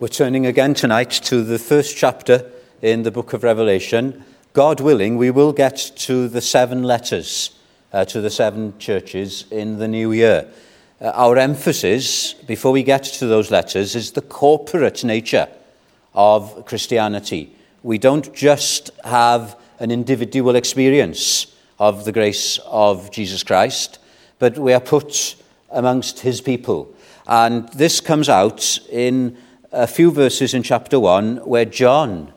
We're turning again tonight to the first chapter in the book of Revelation. God willing, we will get to the seven letters uh, to the seven churches in the new year. Uh, our emphasis, before we get to those letters, is the corporate nature of Christianity. We don't just have an individual experience of the grace of Jesus Christ, but we are put amongst his people. And this comes out in a few verses in chapter 1 where John,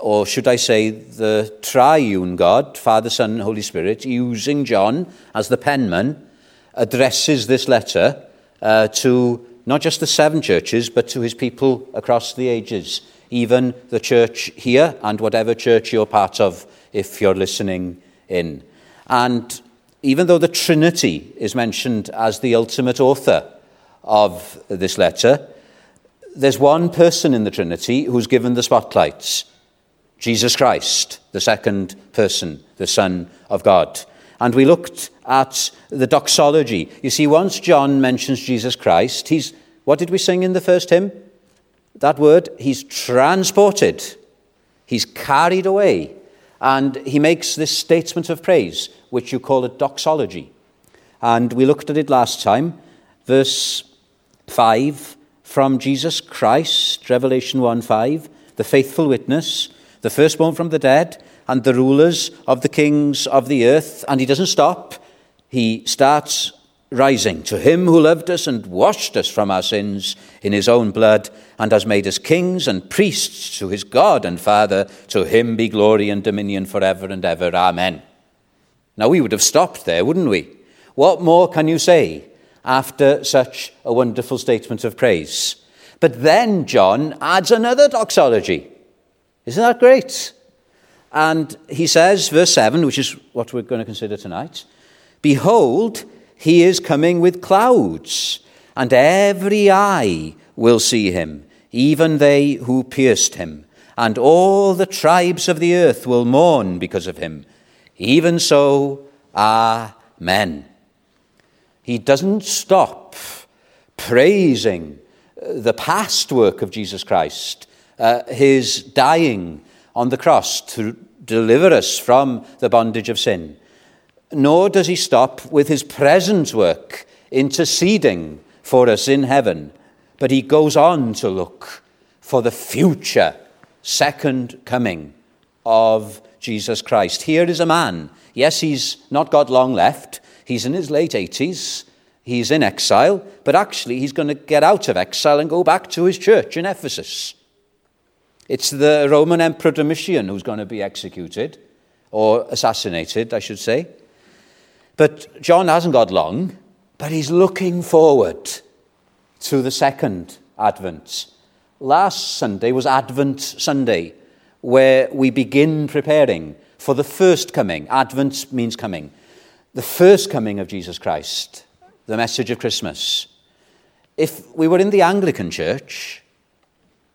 or should I say the triune God, Father, Son, and Holy Spirit, using John as the penman, addresses this letter uh, to not just the seven churches, but to his people across the ages, even the church here and whatever church you're part of if you're listening in. And even though the Trinity is mentioned as the ultimate author of this letter, there's one person in the Trinity who's given the spotlights Jesus Christ, the second person, the Son of God. And we looked at the doxology. You see, once John mentions Jesus Christ, he's, what did we sing in the first hymn? That word, he's transported, he's carried away. And he makes this statement of praise, which you call a doxology. And we looked at it last time, verse 5 from Jesus Christ, Revelation 1 5, the faithful witness, the firstborn from the dead, and the rulers of the kings of the earth. And he doesn't stop, he starts rising. To him who loved us and washed us from our sins in his own blood, and has made us kings and priests to his God and Father, to him be glory and dominion forever and ever. Amen. Now we would have stopped there, wouldn't we? What more can you say? After such a wonderful statement of praise. But then John adds another doxology. Isn't that great? And he says, verse 7, which is what we're going to consider tonight Behold, he is coming with clouds, and every eye will see him, even they who pierced him, and all the tribes of the earth will mourn because of him. Even so, Amen. He doesn't stop praising uh, the past work of Jesus Christ, uh, his dying on the cross to deliver us from the bondage of sin. Nor does he stop with his present work interceding for us in heaven, but he goes on to look for the future second coming of Jesus Christ. Here is a man. Yes, he's not got long left. He's in his late 80s. He's in exile, but actually he's going to get out of exile and go back to his church in Ephesus. It's the Roman Emperor Domitian who's going to be executed, or assassinated, I should say. But John hasn't got long, but he's looking forward to the second Advent. Last Sunday was Advent Sunday, where we begin preparing for the first coming. Advent means coming the first coming of Jesus Christ, the message of Christmas. If we were in the Anglican Church,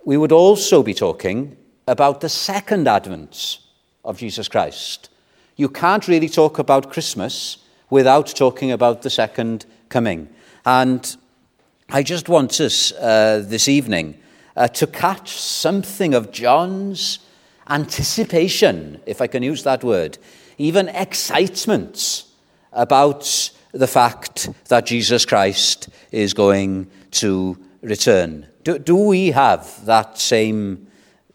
we would also be talking about the second advent of Jesus Christ. You can't really talk about Christmas without talking about the second coming. And I just want us uh, this evening uh, to catch something of John's anticipation, if I can use that word, even excitement about the fact that Jesus Christ is going to return. Do, do we have that same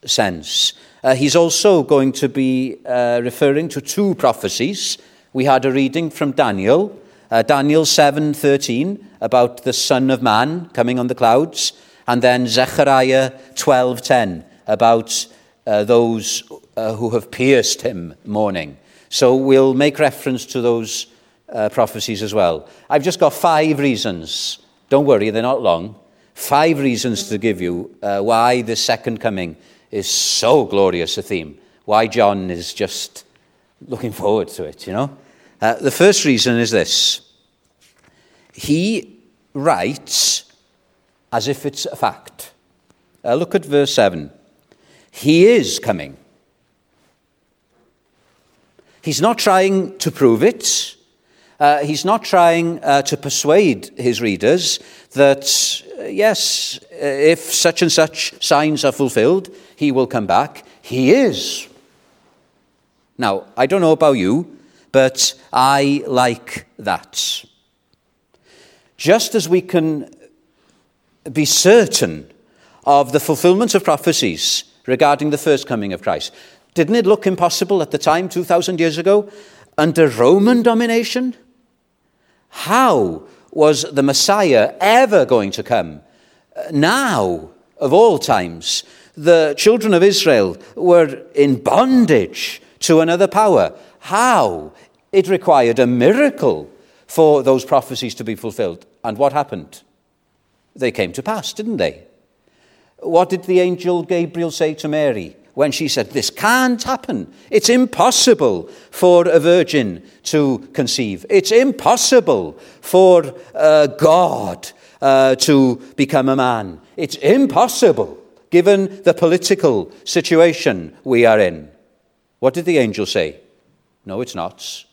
sense? Uh, he's also going to be uh, referring to two prophecies. We had a reading from Daniel, uh, Daniel 7:13 about the Son of Man coming on the clouds, and then Zechariah 12:10 about uh, those uh, who have pierced him mourning. So we'll make reference to those uh, prophecies as well. I've just got five reasons. Don't worry, they're not long. Five reasons to give you uh, why the second coming is so glorious a theme. Why John is just looking forward to it, you know? Uh, the first reason is this he writes as if it's a fact. Uh, look at verse 7. He is coming. He's not trying to prove it. Uh, he's not trying uh, to persuade his readers that, uh, yes, uh, if such and such signs are fulfilled, he will come back. He is. Now, I don't know about you, but I like that. Just as we can be certain of the fulfillment of prophecies regarding the first coming of Christ, didn't it look impossible at the time, 2,000 years ago, under Roman domination? How was the Messiah ever going to come? Now, of all times, the children of Israel were in bondage to another power. How? It required a miracle for those prophecies to be fulfilled. And what happened? They came to pass, didn't they? What did the angel Gabriel say to Mary when she said, This can't happen? It's impossible for a virgin to conceive. It's impossible for uh, God uh, to become a man. It's impossible given the political situation we are in. What did the angel say? No, it's not.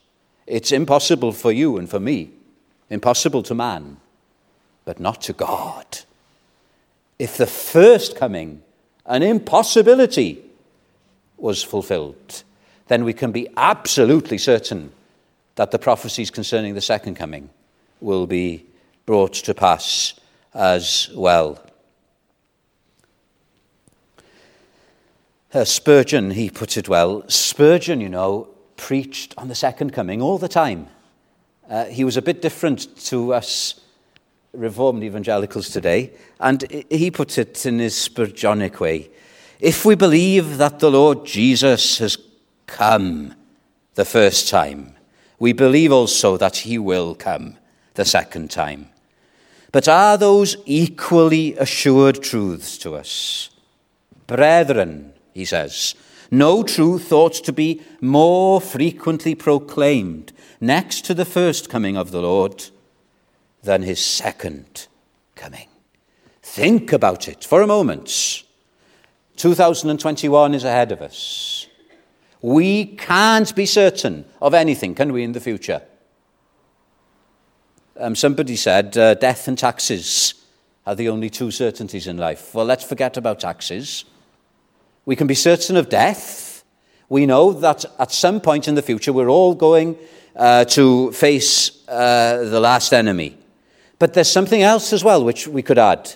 It's impossible for you and for me, impossible to man, but not to God. If the first coming, an impossibility, was fulfilled, then we can be absolutely certain that the prophecies concerning the second coming will be brought to pass as well. Uh, Spurgeon, he put it well. Spurgeon, you know, preached on the second coming all the time. Uh, he was a bit different to us Reformed evangelicals today, and he put it in his Spurgeonic way. If we believe that the Lord Jesus has come the first time, we believe also that he will come the second time. But are those equally assured truths to us? Brethren, he says. No truth ought to be more frequently proclaimed next to the first coming of the Lord than his second coming. Think about it for a moment. 2021 is ahead of us. We can't be certain of anything, can we, in the future? Um, somebody said uh, death and taxes are the only two certainties in life. Well, let's forget about taxes. We can be certain of death. We know that at some point in the future we're all going uh, to face uh, the last enemy. But there's something else as well which we could add.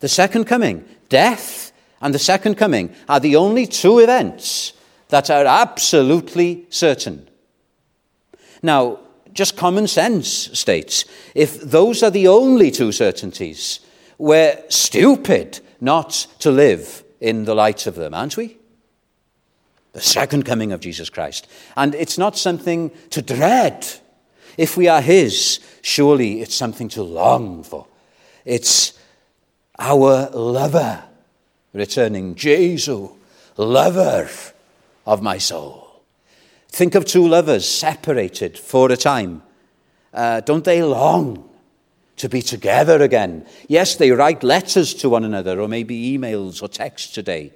The second coming, death and the second coming are the only two events that are absolutely certain. Now, just common sense states if those are the only two certainties, we're stupid not to live in the light of them, aren't we? The second coming of Jesus Christ. And it's not something to dread. If we are His, surely it's something to long for. It's our lover returning, Jesu, lover of my soul. Think of two lovers separated for a time. Uh, don't they long to be together again. Yes, they write letters to one another, or maybe emails or texts today,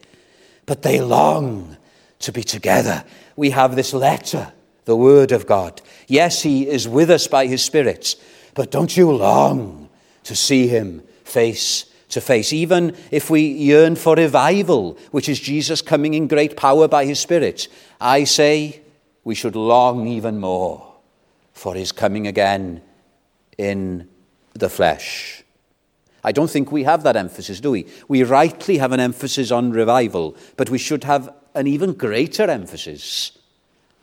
but they long to be together. We have this letter, the Word of God. Yes, He is with us by His Spirit, but don't you long to see Him face to face, even if we yearn for revival, which is Jesus coming in great power by His Spirit? I say we should long even more for His coming again in the flesh. I don't think we have that emphasis, do we? We rightly have an emphasis on revival, but we should have an even greater emphasis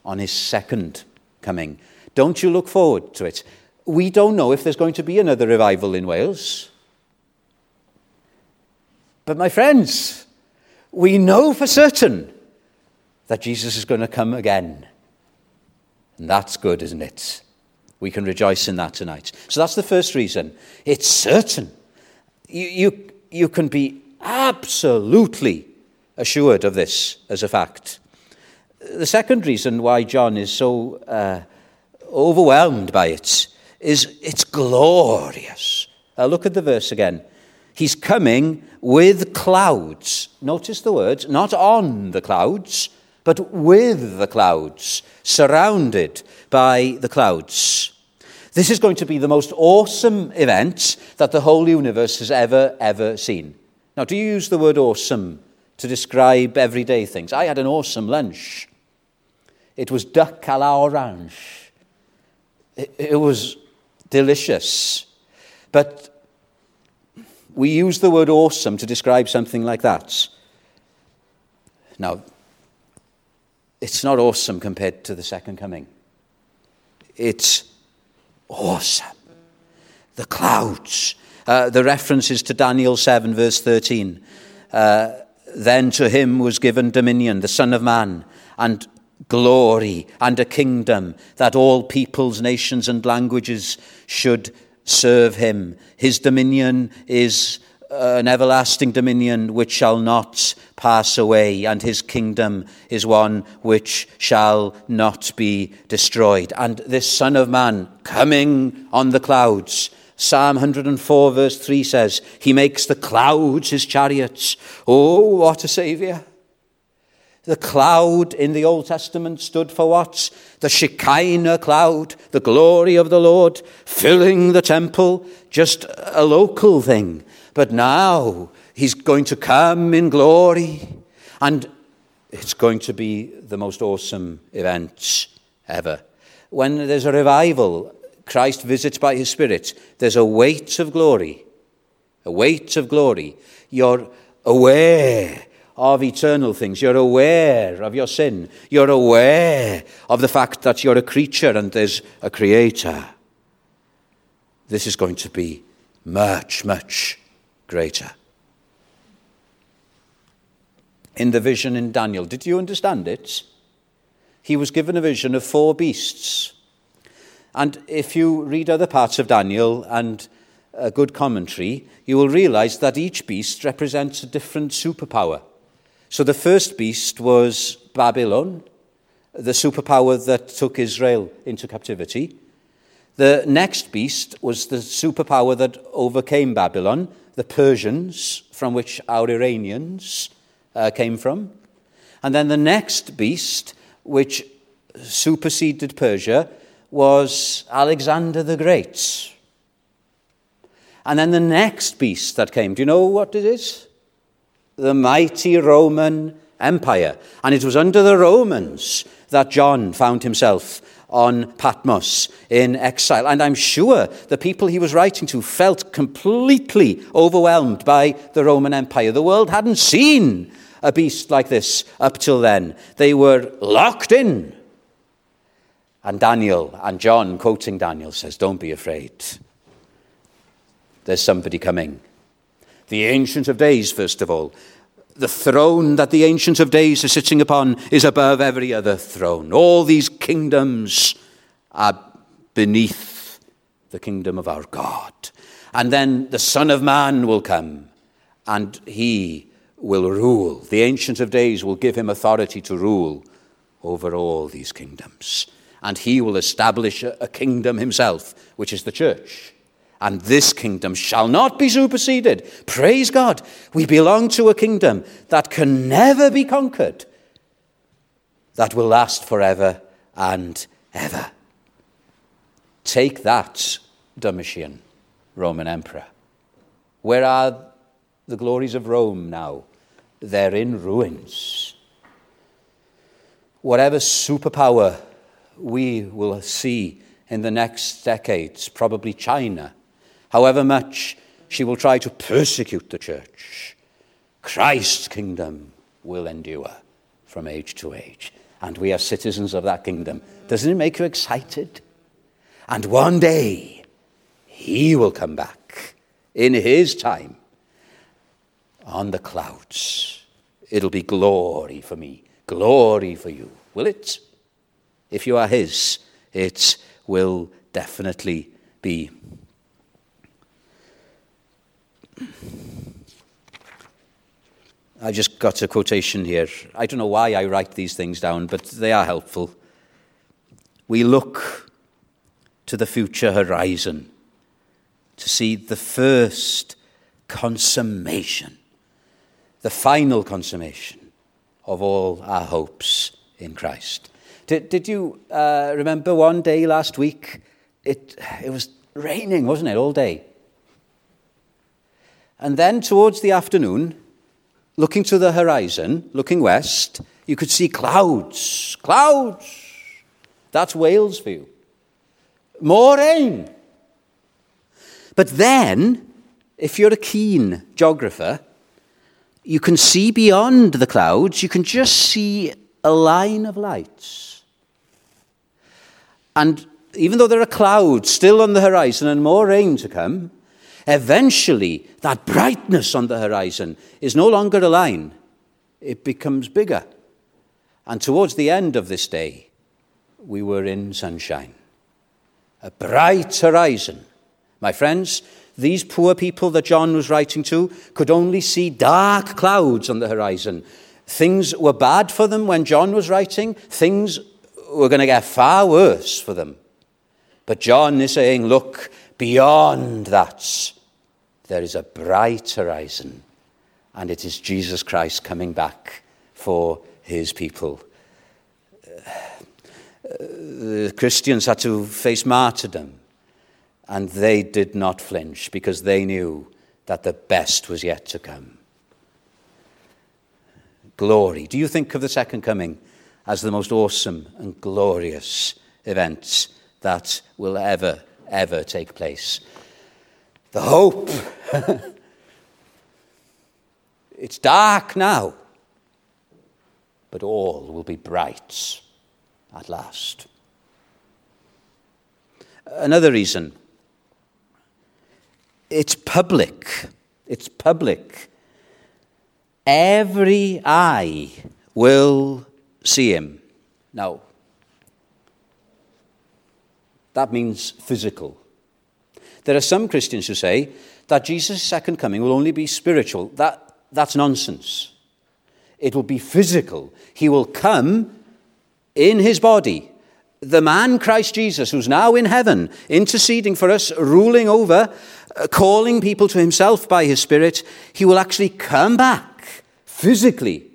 on his second coming. Don't you look forward to it? We don't know if there's going to be another revival in Wales. But, my friends, we know for certain that Jesus is going to come again. And that's good, isn't it? We can rejoice in that tonight. So that's the first reason. It's certain. You, you, you can be absolutely assured of this as a fact. The second reason why John is so uh, overwhelmed by it is it's glorious. Uh, look at the verse again. He's coming with clouds. Notice the words, not on the clouds, but with the clouds, surrounded by the clouds. This is going to be the most awesome event that the whole universe has ever, ever seen. Now, do you use the word awesome to describe everyday things? I had an awesome lunch. It was duck à la orange. It, it was delicious. But we use the word awesome to describe something like that. Now, it's not awesome compared to the second coming. It's awesome. The clouds. Uh, the references to Daniel 7, verse 13. Uh, then to him was given dominion, the Son of Man, and glory, and a kingdom, that all peoples, nations, and languages should serve him. His dominion is uh, an everlasting dominion which shall not pass away, and his kingdom is one which shall not be destroyed. And this Son of Man coming on the clouds. Psalm 104, verse 3 says, He makes the clouds his chariots. Oh, what a Saviour! The cloud in the Old Testament stood for what? The Shekinah cloud, the glory of the Lord, filling the temple, just a local thing. But now he's going to come in glory, and it's going to be the most awesome event ever. When there's a revival, Christ visits by his Spirit, there's a weight of glory. A weight of glory. You're aware of eternal things. You're aware of your sin. You're aware of the fact that you're a creature and there's a creator. This is going to be much, much greater. In the vision in Daniel, did you understand it? He was given a vision of four beasts. And if you read other parts of Daniel and a good commentary, you will realize that each beast represents a different superpower. So the first beast was Babylon, the superpower that took Israel into captivity. The next beast was the superpower that overcame Babylon, the Persians, from which our Iranians uh, came from. And then the next beast, which superseded Persia, was Alexander the Great. And then the next beast that came, do you know what it is? The mighty Roman Empire. And it was under the Romans that John found himself on Patmos in exile. And I'm sure the people he was writing to felt completely overwhelmed by the Roman Empire. The world hadn't seen a beast like this up till then. They were locked in. And Daniel and John, quoting Daniel, says, Don't be afraid. There's somebody coming. The Ancient of Days, first of all, the throne that the Ancient of Days are sitting upon is above every other throne. All these kingdoms are beneath the kingdom of our God. And then the Son of Man will come and he will rule. The Ancient of Days will give him authority to rule over all these kingdoms. And he will establish a, kingdom himself, which is the church and this kingdom shall not be superseded. Praise God. We belong to a kingdom that can never be conquered, that will last forever and ever. Take that, Domitian, Roman Emperor. Where are the glories of Rome now? They're in ruins. Whatever superpower we will see in the next decades, probably China, however much she will try to persecute the church, Christ's kingdom will endure from age to age. And we are citizens of that kingdom. Doesn't it make you excited? And one day, he will come back in his time on the clouds. It'll be glory for me, glory for you. Will it? If you are his, it will definitely be. I just got a quotation here. I don't know why I write these things down, but they are helpful. We look to the future horizon to see the first consummation, the final consummation of all our hopes in Christ. Did, did you uh, remember one day last week it, it was raining, wasn't it, all day? And then towards the afternoon, looking to the horizon, looking west, you could see clouds. Clouds! That's Wales for you. More rain. But then, if you're a keen geographer, you can see beyond the clouds, you can just see a line of lights. And even though there are clouds still on the horizon and more rain to come, eventually that brightness on the horizon is no longer a line, it becomes bigger. And towards the end of this day, we were in sunshine. A bright horizon. My friends, these poor people that John was writing to could only see dark clouds on the horizon. Things were bad for them when John was writing, things were going to get far worse for them. But John is saying, look, beyond that, there is a bright horizon, and it is Jesus Christ coming back for his people. Uh, the Christians had to face martyrdom, and they did not flinch because they knew that the best was yet to come. Glory. Do you think of the second coming as the most awesome and glorious event that will ever, ever take place? The hope. it's dark now, but all will be bright at last. Another reason it's public. It's public. Every eye will see him. Now, that means physical. There are some Christians who say that Jesus' second coming will only be spiritual. That, that's nonsense. It will be physical. He will come in his body. The man, Christ Jesus, who's now in heaven, interceding for us, ruling over, uh, calling people to himself by his Spirit, he will actually come back physically.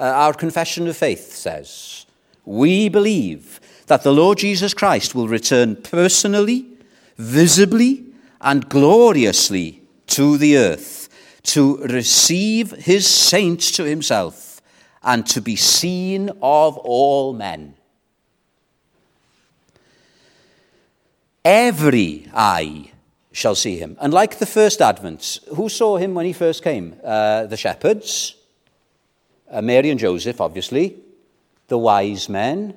Uh, our confession of faith says, We believe that the Lord Jesus Christ will return personally, visibly, and gloriously to the earth to receive his saints to himself and to be seen of all men. Every eye shall see him. And like the first advent, who saw him when he first came? Uh, the shepherds, uh, Mary and Joseph, obviously, the wise men,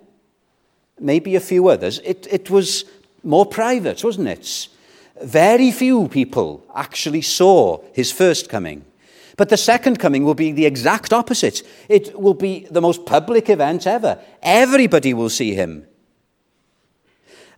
maybe a few others. It, it was more private, wasn't it? Very few people actually saw his first coming. But the second coming will be the exact opposite. It will be the most public event ever. Everybody will see him.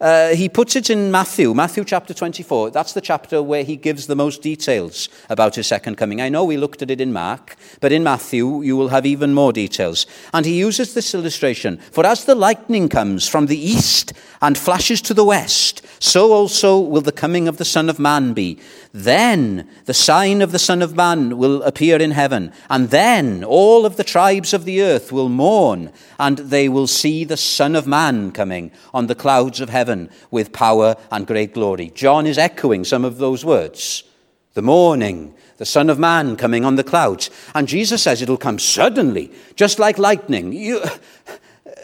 Uh, he puts it in Matthew, Matthew chapter 24. That's the chapter where he gives the most details about his second coming. I know we looked at it in Mark, but in Matthew you will have even more details. And he uses this illustration For as the lightning comes from the east and flashes to the west, so also will the coming of the Son of Man be. Then the sign of the Son of Man will appear in heaven, and then all of the tribes of the earth will mourn, and they will see the Son of Man coming on the clouds of heaven with power and great glory. John is echoing some of those words. The morning, the Son of Man coming on the clouds. And Jesus says it'll come suddenly, just like lightning. You,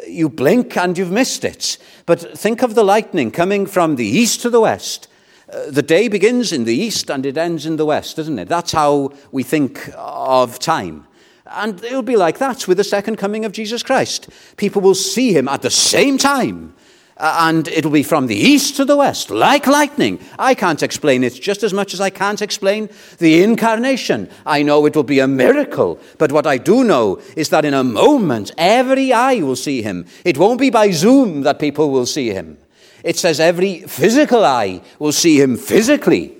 you blink and you've missed it. But think of the lightning coming from the east to the west. Uh, the day begins in the east and it ends in the west, doesn't it? That's how we think of time. And it'll be like that with the second coming of Jesus Christ. People will see him at the same time Uh, and it'll be from the east to the west, like lightning. I can't explain it just as much as I can't explain the incarnation. I know it will be a miracle, but what I do know is that in a moment, every eye will see him. It won't be by Zoom that people will see him. It says every physical eye will see him physically.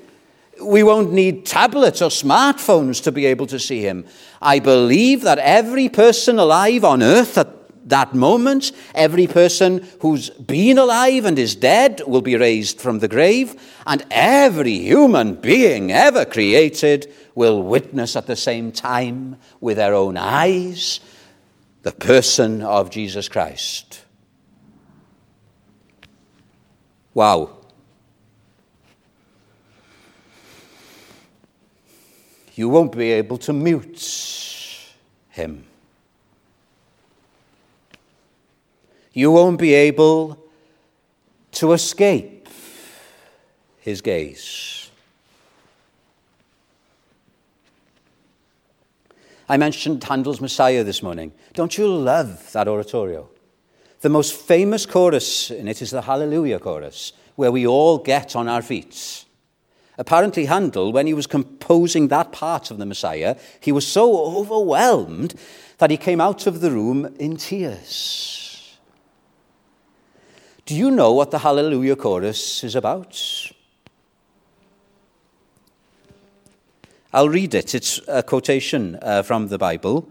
We won't need tablets or smartphones to be able to see him. I believe that every person alive on earth at that moment, every person who's been alive and is dead will be raised from the grave, and every human being ever created will witness at the same time with their own eyes the person of Jesus Christ. Wow. You won't be able to mute him. You won't be able to escape his gaze. I mentioned Handel's Messiah this morning. Don't you love that oratorio? The most famous chorus in it is the Hallelujah chorus, where we all get on our feet. Apparently, Handel, when he was composing that part of the Messiah, he was so overwhelmed that he came out of the room in tears. Do you know what the Hallelujah chorus is about? I'll read it. It's a quotation uh, from the Bible.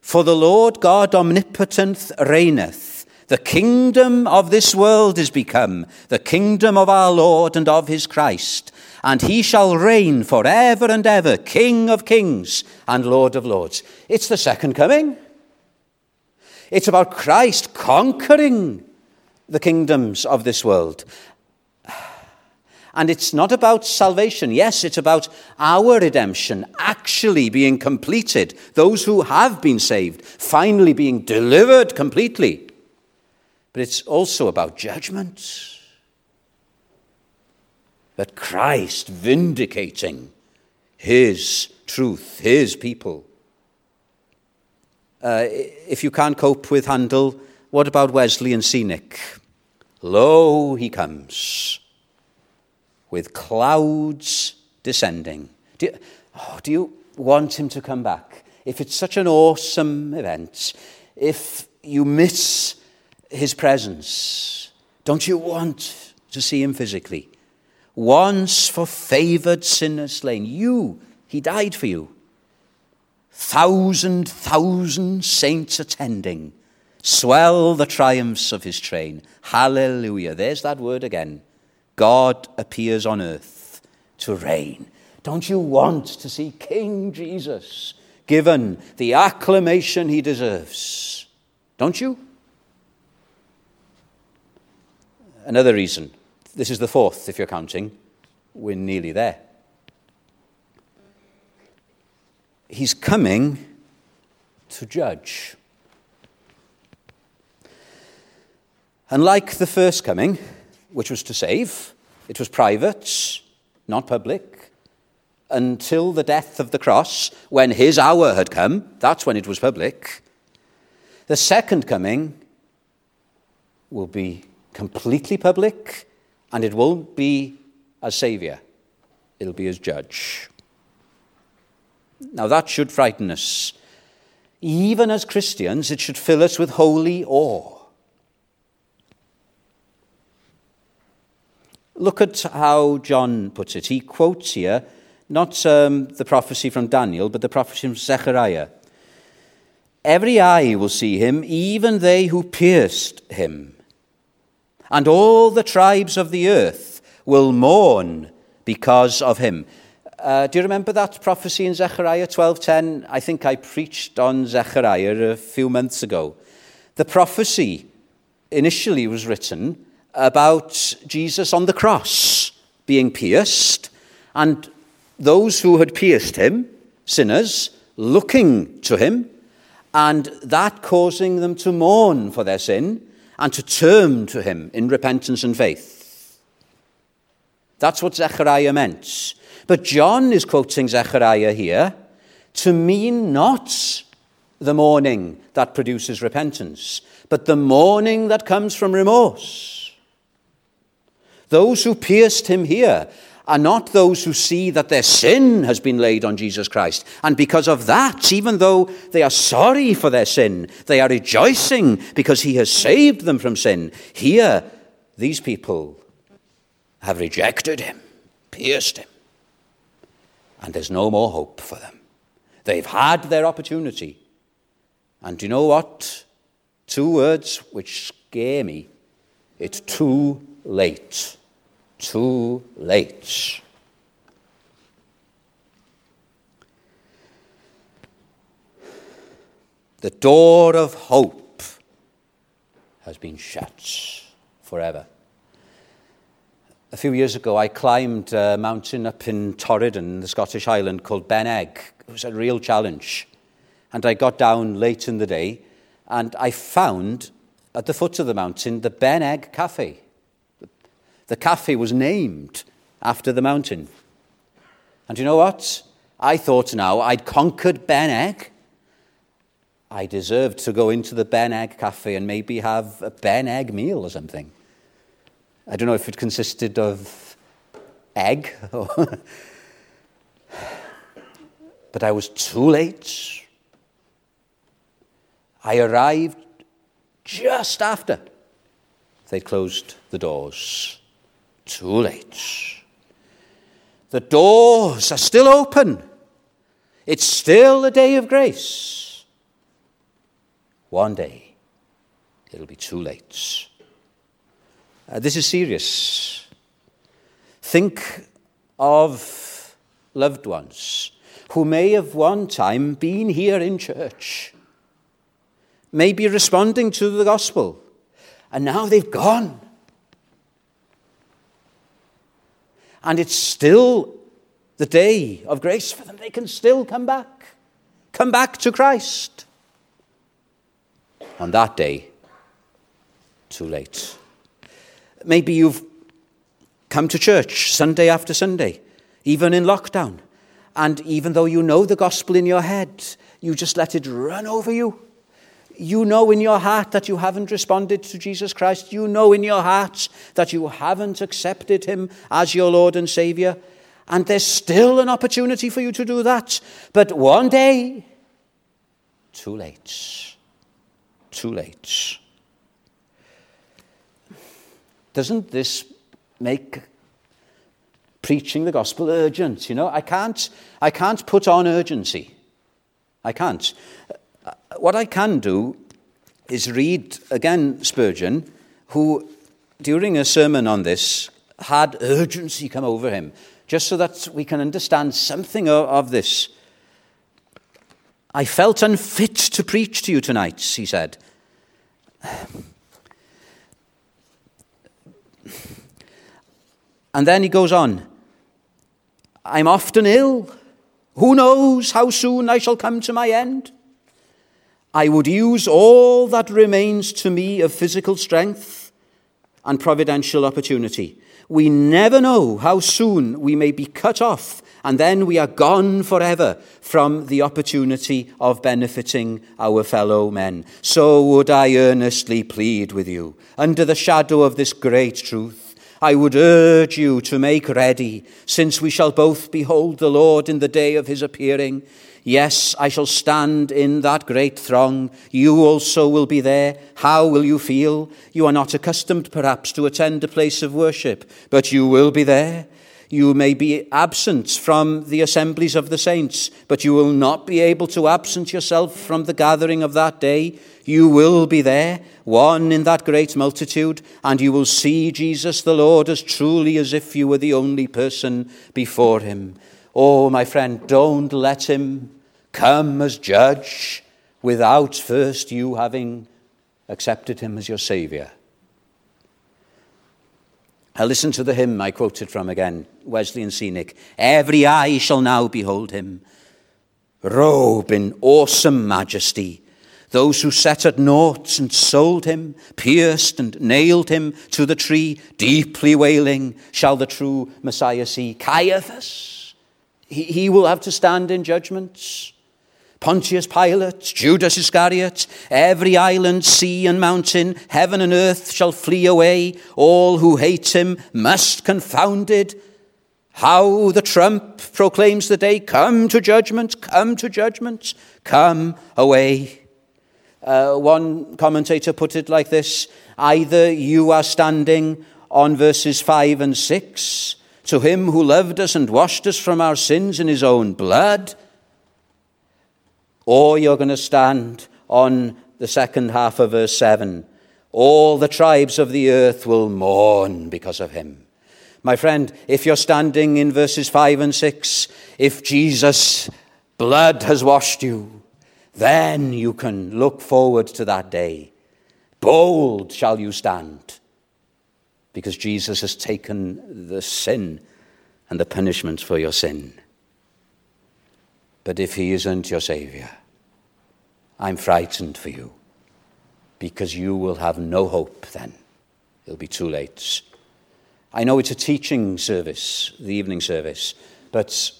For the Lord God omnipotent reigneth. The kingdom of this world is become the kingdom of our Lord and of his Christ. And he shall reign for ever and ever, King of kings and Lord of lords. It's the second coming. It's about Christ conquering the kingdoms of this world. And it's not about salvation. Yes, it's about our redemption actually being completed. Those who have been saved finally being delivered completely. But it's also about judgment. That Christ vindicating his truth, his people. Uh, if you can't cope with Handel, what about Wesley and Cennick? Lo, he comes with clouds descending. Do you, oh, do you want him to come back? If it's such an awesome event, if you miss his presence, don't you want to see him physically? Once for favored sinners slain, you, he died for you. Thousand, thousand saints attending swell the triumphs of his train. Hallelujah. There's that word again. God appears on earth to reign. Don't you want to see King Jesus given the acclamation he deserves? Don't you? Another reason. This is the fourth, if you're counting. We're nearly there. He's coming to judge. Unlike the first coming, which was to save, it was private, not public, until the death of the cross, when his hour had come, that's when it was public. The second coming will be completely public, and it won't be as Saviour, it'll be as Judge. Now, that should frighten us. Even as Christians, it should fill us with holy awe. Look at how John puts it. He quotes here not um, the prophecy from Daniel, but the prophecy from Zechariah. Every eye will see him, even they who pierced him. And all the tribes of the earth will mourn because of him. Uh, do you remember that prophecy in Zechariah 12:10? I think I preached on Zechariah a few months ago. The prophecy initially was written about Jesus on the cross being pierced, and those who had pierced him, sinners, looking to him, and that causing them to mourn for their sin and to turn to him in repentance and faith. That's what Zechariah meant. But John is quoting Zechariah here to mean not the mourning that produces repentance, but the mourning that comes from remorse. Those who pierced him here are not those who see that their sin has been laid on Jesus Christ. And because of that, even though they are sorry for their sin, they are rejoicing because he has saved them from sin. Here, these people have rejected him, pierced him, and there's no more hope for them. They've had their opportunity. And do you know what? Two words which scare me. It's too late. Too late. The door of hope has been shut forever. A few years ago, I climbed a mountain up in Torridon, the Scottish island, called Ben Egg. It was a real challenge. And I got down late in the day, and I found at the foot of the mountain the Ben Egg Cafe. The cafe was named after the mountain. And you know what? I thought now I'd conquered Ben Egg. I deserved to go into the Ben Egg Cafe and maybe have a Ben Egg meal or something. I don't know if it consisted of egg, but I was too late. I arrived just after they'd closed the doors. Too late. The doors are still open. It's still a day of grace. One day, it'll be too late. Uh, this is serious. Think of loved ones who may have one time been here in church, may be responding to the gospel, and now they've gone. And it's still the day of grace for them. They can still come back, come back to Christ. On that day, too late. Maybe you've come to church Sunday after Sunday, even in lockdown, and even though you know the gospel in your head, you just let it run over you. You know in your heart that you haven't responded to Jesus Christ. You know in your heart that you haven't accepted Him as your Lord and Savior. And there's still an opportunity for you to do that. But one day, too late. Too late. Doesn't this make preaching the gospel urgent? You know, I can't, I can't put on urgency. I can't. What I can do is read again Spurgeon, who, during a sermon on this, had urgency come over him, just so that we can understand something of this. I felt unfit to preach to you tonight, he said. And then he goes on I'm often ill. Who knows how soon I shall come to my end? I would use all that remains to me of physical strength and providential opportunity. We never know how soon we may be cut off, and then we are gone forever from the opportunity of benefiting our fellow men. So would I earnestly plead with you, under the shadow of this great truth I would urge you to make ready, since we shall both behold the Lord in the day of his appearing. Yes, I shall stand in that great throng. You also will be there. How will you feel? You are not accustomed, perhaps, to attend a place of worship, but you will be there. You may be absent from the assemblies of the saints, but you will not be able to absent yourself from the gathering of that day. You will be there, one in that great multitude, and you will see Jesus the Lord as truly as if you were the only person before him. Oh, my friend, don't let him come as judge without first you having accepted him as your Saviour. I listen to the hymn I quoted from again, Wesley and Cennick. Every eye shall now behold him, robe in awesome majesty. Those who set at naught and sold him, pierced and nailed him to the tree, deeply wailing, shall the true Messiah see. Caiaphas, he, he will have to stand in judgments. Pontius Pilate, Judas Iscariot, every island, sea, and mountain, heaven and earth shall flee away. All who hate him must confounded. How the trump proclaims the day come to judgment, come to judgment, come away. Uh, one commentator put it like this Either you are standing on verses 5 and 6, to him who loved us and washed us from our sins in his own blood or you're going to stand on the second half of verse 7. All the tribes of the earth will mourn because of him. My friend, if you're standing in verses 5 and 6, if Jesus' blood has washed you, then you can look forward to that day. Bold shall you stand because Jesus has taken the sin and the punishment for your sin. But if he isn't your Saviour, I'm frightened for you because you will have no hope then. It'll be too late. I know it's a teaching service, the evening service, but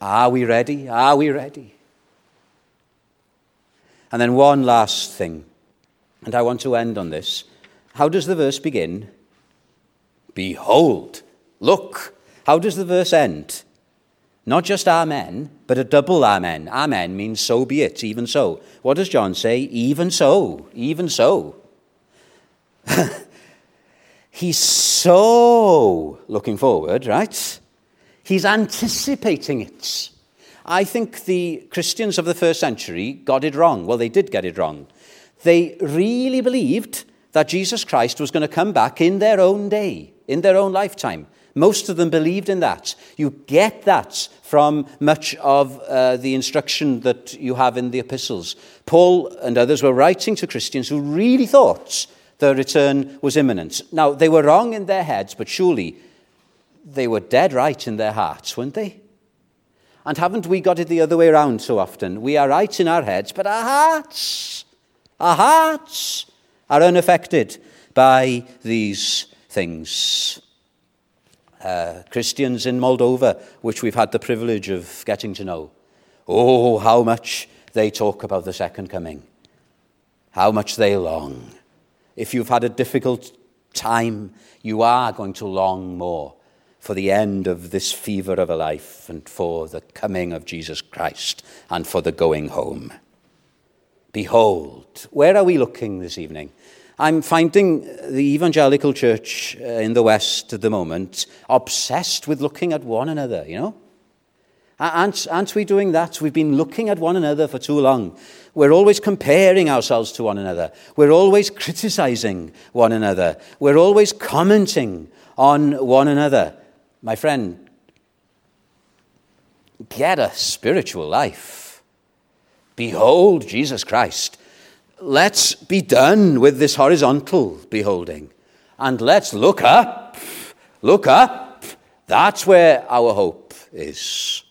are we ready? Are we ready? And then one last thing, and I want to end on this. How does the verse begin? Behold, look. How does the verse end? Not just Amen, but a double Amen. Amen means so be it, even so. What does John say? Even so, even so. He's so looking forward, right? He's anticipating it. I think the Christians of the first century got it wrong. Well, they did get it wrong. They really believed that Jesus Christ was going to come back in their own day, in their own lifetime. Most of them believed in that. You get that from much of uh, the instruction that you have in the epistles. Paul and others were writing to Christians who really thought the return was imminent. Now, they were wrong in their heads, but surely they were dead right in their hearts, weren't they? And haven't we got it the other way around so often? We are right in our heads, but our hearts, our hearts are unaffected by these things. Uh, Christians in Moldova, which we've had the privilege of getting to know. Oh, how much they talk about the second coming. How much they long. If you've had a difficult time, you are going to long more for the end of this fever of a life and for the coming of Jesus Christ and for the going home. Behold, where are we looking this evening? I'm finding the evangelical church uh, in the West at the moment obsessed with looking at one another, you know? Aren't, aren't we doing that? We've been looking at one another for too long. We're always comparing ourselves to one another. We're always criticizing one another. We're always commenting on one another. My friend, get a spiritual life. Behold Jesus Christ let's be done with this horizontal beholding and let's look up. Look up. That's where our hope is.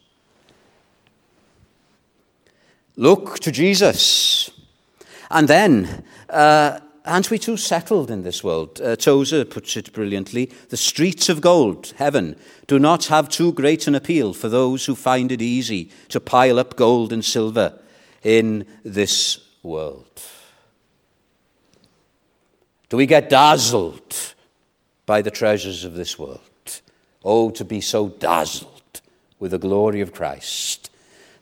Look to Jesus. And then, uh, aren't we too settled in this world? Uh, Tozer puts it brilliantly. The streets of gold, heaven, do not have too great an appeal for those who find it easy to pile up gold and silver in this world. Do we get dazzled by the treasures of this world? Oh, to be so dazzled with the glory of Christ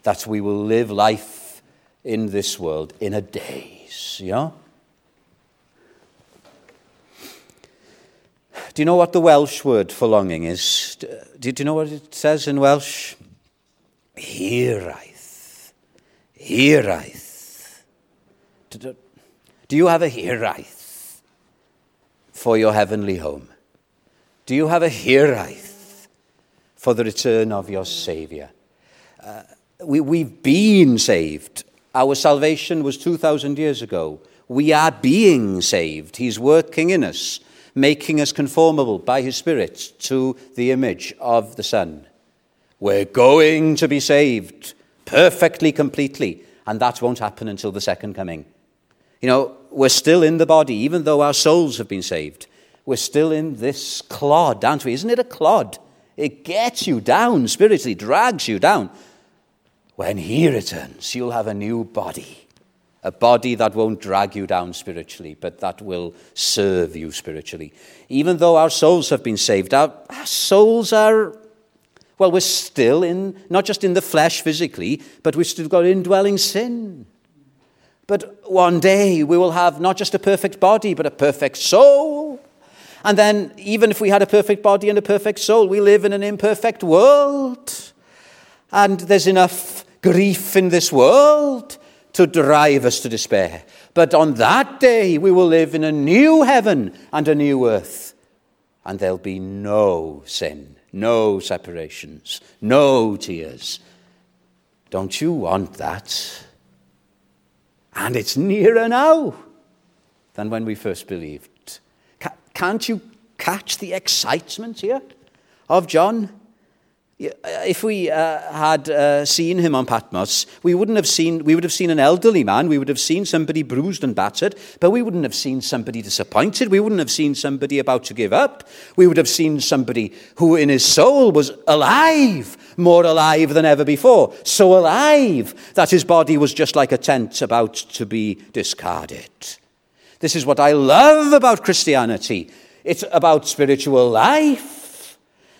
that we will live life in this world in a daze, yeah? Do you know what the Welsh word for longing is? Do you know what it says in Welsh? Hiraeth. Hiraeth. Do you have a hiraeth? For your heavenly home? Do you have a hiraeth for the return of your Saviour? Uh, we, we've been saved. Our salvation was 2,000 years ago. We are being saved. He's working in us, making us conformable by His Spirit to the image of the Son. We're going to be saved perfectly, completely, and that won't happen until the second coming. You know, we're still in the body, even though our souls have been saved. We're still in this clod, aren't we? Isn't it a clod? It gets you down spiritually, drags you down. When He returns, you'll have a new body. A body that won't drag you down spiritually, but that will serve you spiritually. Even though our souls have been saved, our, our souls are, well, we're still in, not just in the flesh physically, but we've still got indwelling sin. But one day we will have not just a perfect body, but a perfect soul. And then, even if we had a perfect body and a perfect soul, we live in an imperfect world. And there's enough grief in this world to drive us to despair. But on that day, we will live in a new heaven and a new earth. And there'll be no sin, no separations, no tears. Don't you want that? And it's nearer now than when we first believed. Can't you, catch the excitement here of John? If we uh, had uh, seen him on Patmos, we wouldn't have seen, we would have seen an elderly man, we would have seen somebody bruised and battered, but we wouldn't have seen somebody disappointed, we wouldn't have seen somebody about to give up, we would have seen somebody who in his soul was alive, more alive than ever before, so alive that his body was just like a tent about to be discarded. This is what I love about Christianity. It's about spiritual life.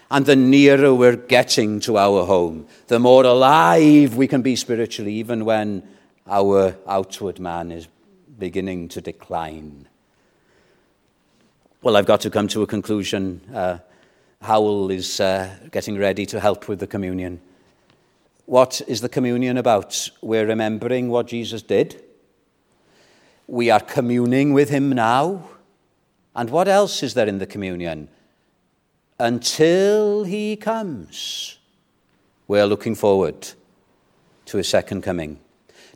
And the nearer we're getting to our home, the more alive we can be spiritually, even when our outward man is beginning to decline. Well, I've got to come to a conclusion. Uh, Howell is uh, getting ready to help with the communion. What is the communion about? We're remembering what Jesus did. We are communing with him now. And what else is there in the communion? until he comes. We're looking forward to his second coming.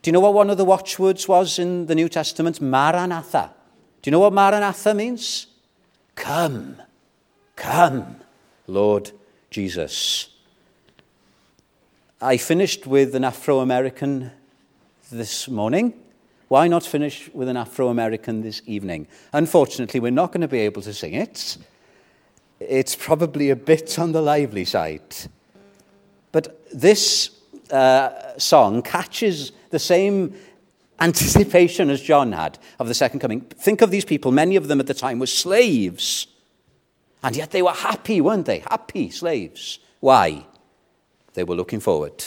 Do you know what one of the watchwords was in the New Testament? Maranatha. Do you know what Maranatha means? Come, come, Lord Jesus. I finished with an Afro American this morning. Why not finish with an Afro American this evening? Unfortunately, we're not going to be able to sing it it's probably a bit on the lively side. But this uh, song catches the same anticipation as John had of the second coming. Think of these people, many of them at the time were slaves. And yet they were happy, weren't they? Happy slaves. Why? They were looking forward.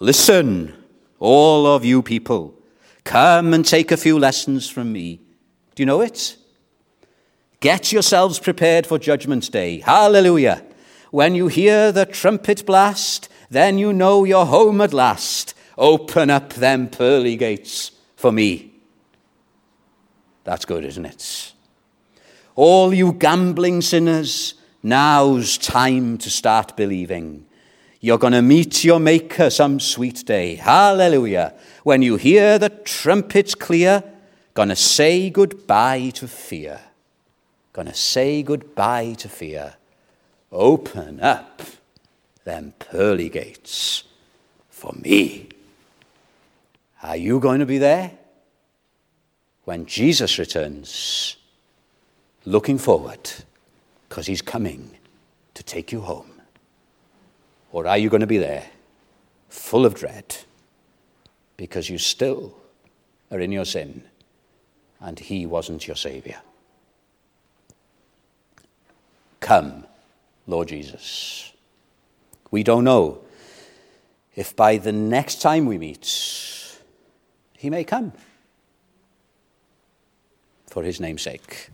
Listen, all of you people, come and take a few lessons from me. Do you know it? Get yourselves prepared for Judgment Day. Hallelujah. When you hear the trumpet blast, then you know you're home at last. Open up them pearly gates for me. That's good, isn't it? All you gambling sinners, now's time to start believing. You're going to meet your Maker some sweet day. Hallelujah. When you hear the trumpets clear, going to say goodbye to fear going to say goodbye to fear. Open up them pearly gates for me. Are you going to be there? When Jesus returns, looking forward, because he's coming to take you home? Or are you going to be there, full of dread, because you still are in your sin and he wasn't your Savior? Come, Lord Jesus. We don't know if by the next time we meet, he may come for his name's sake.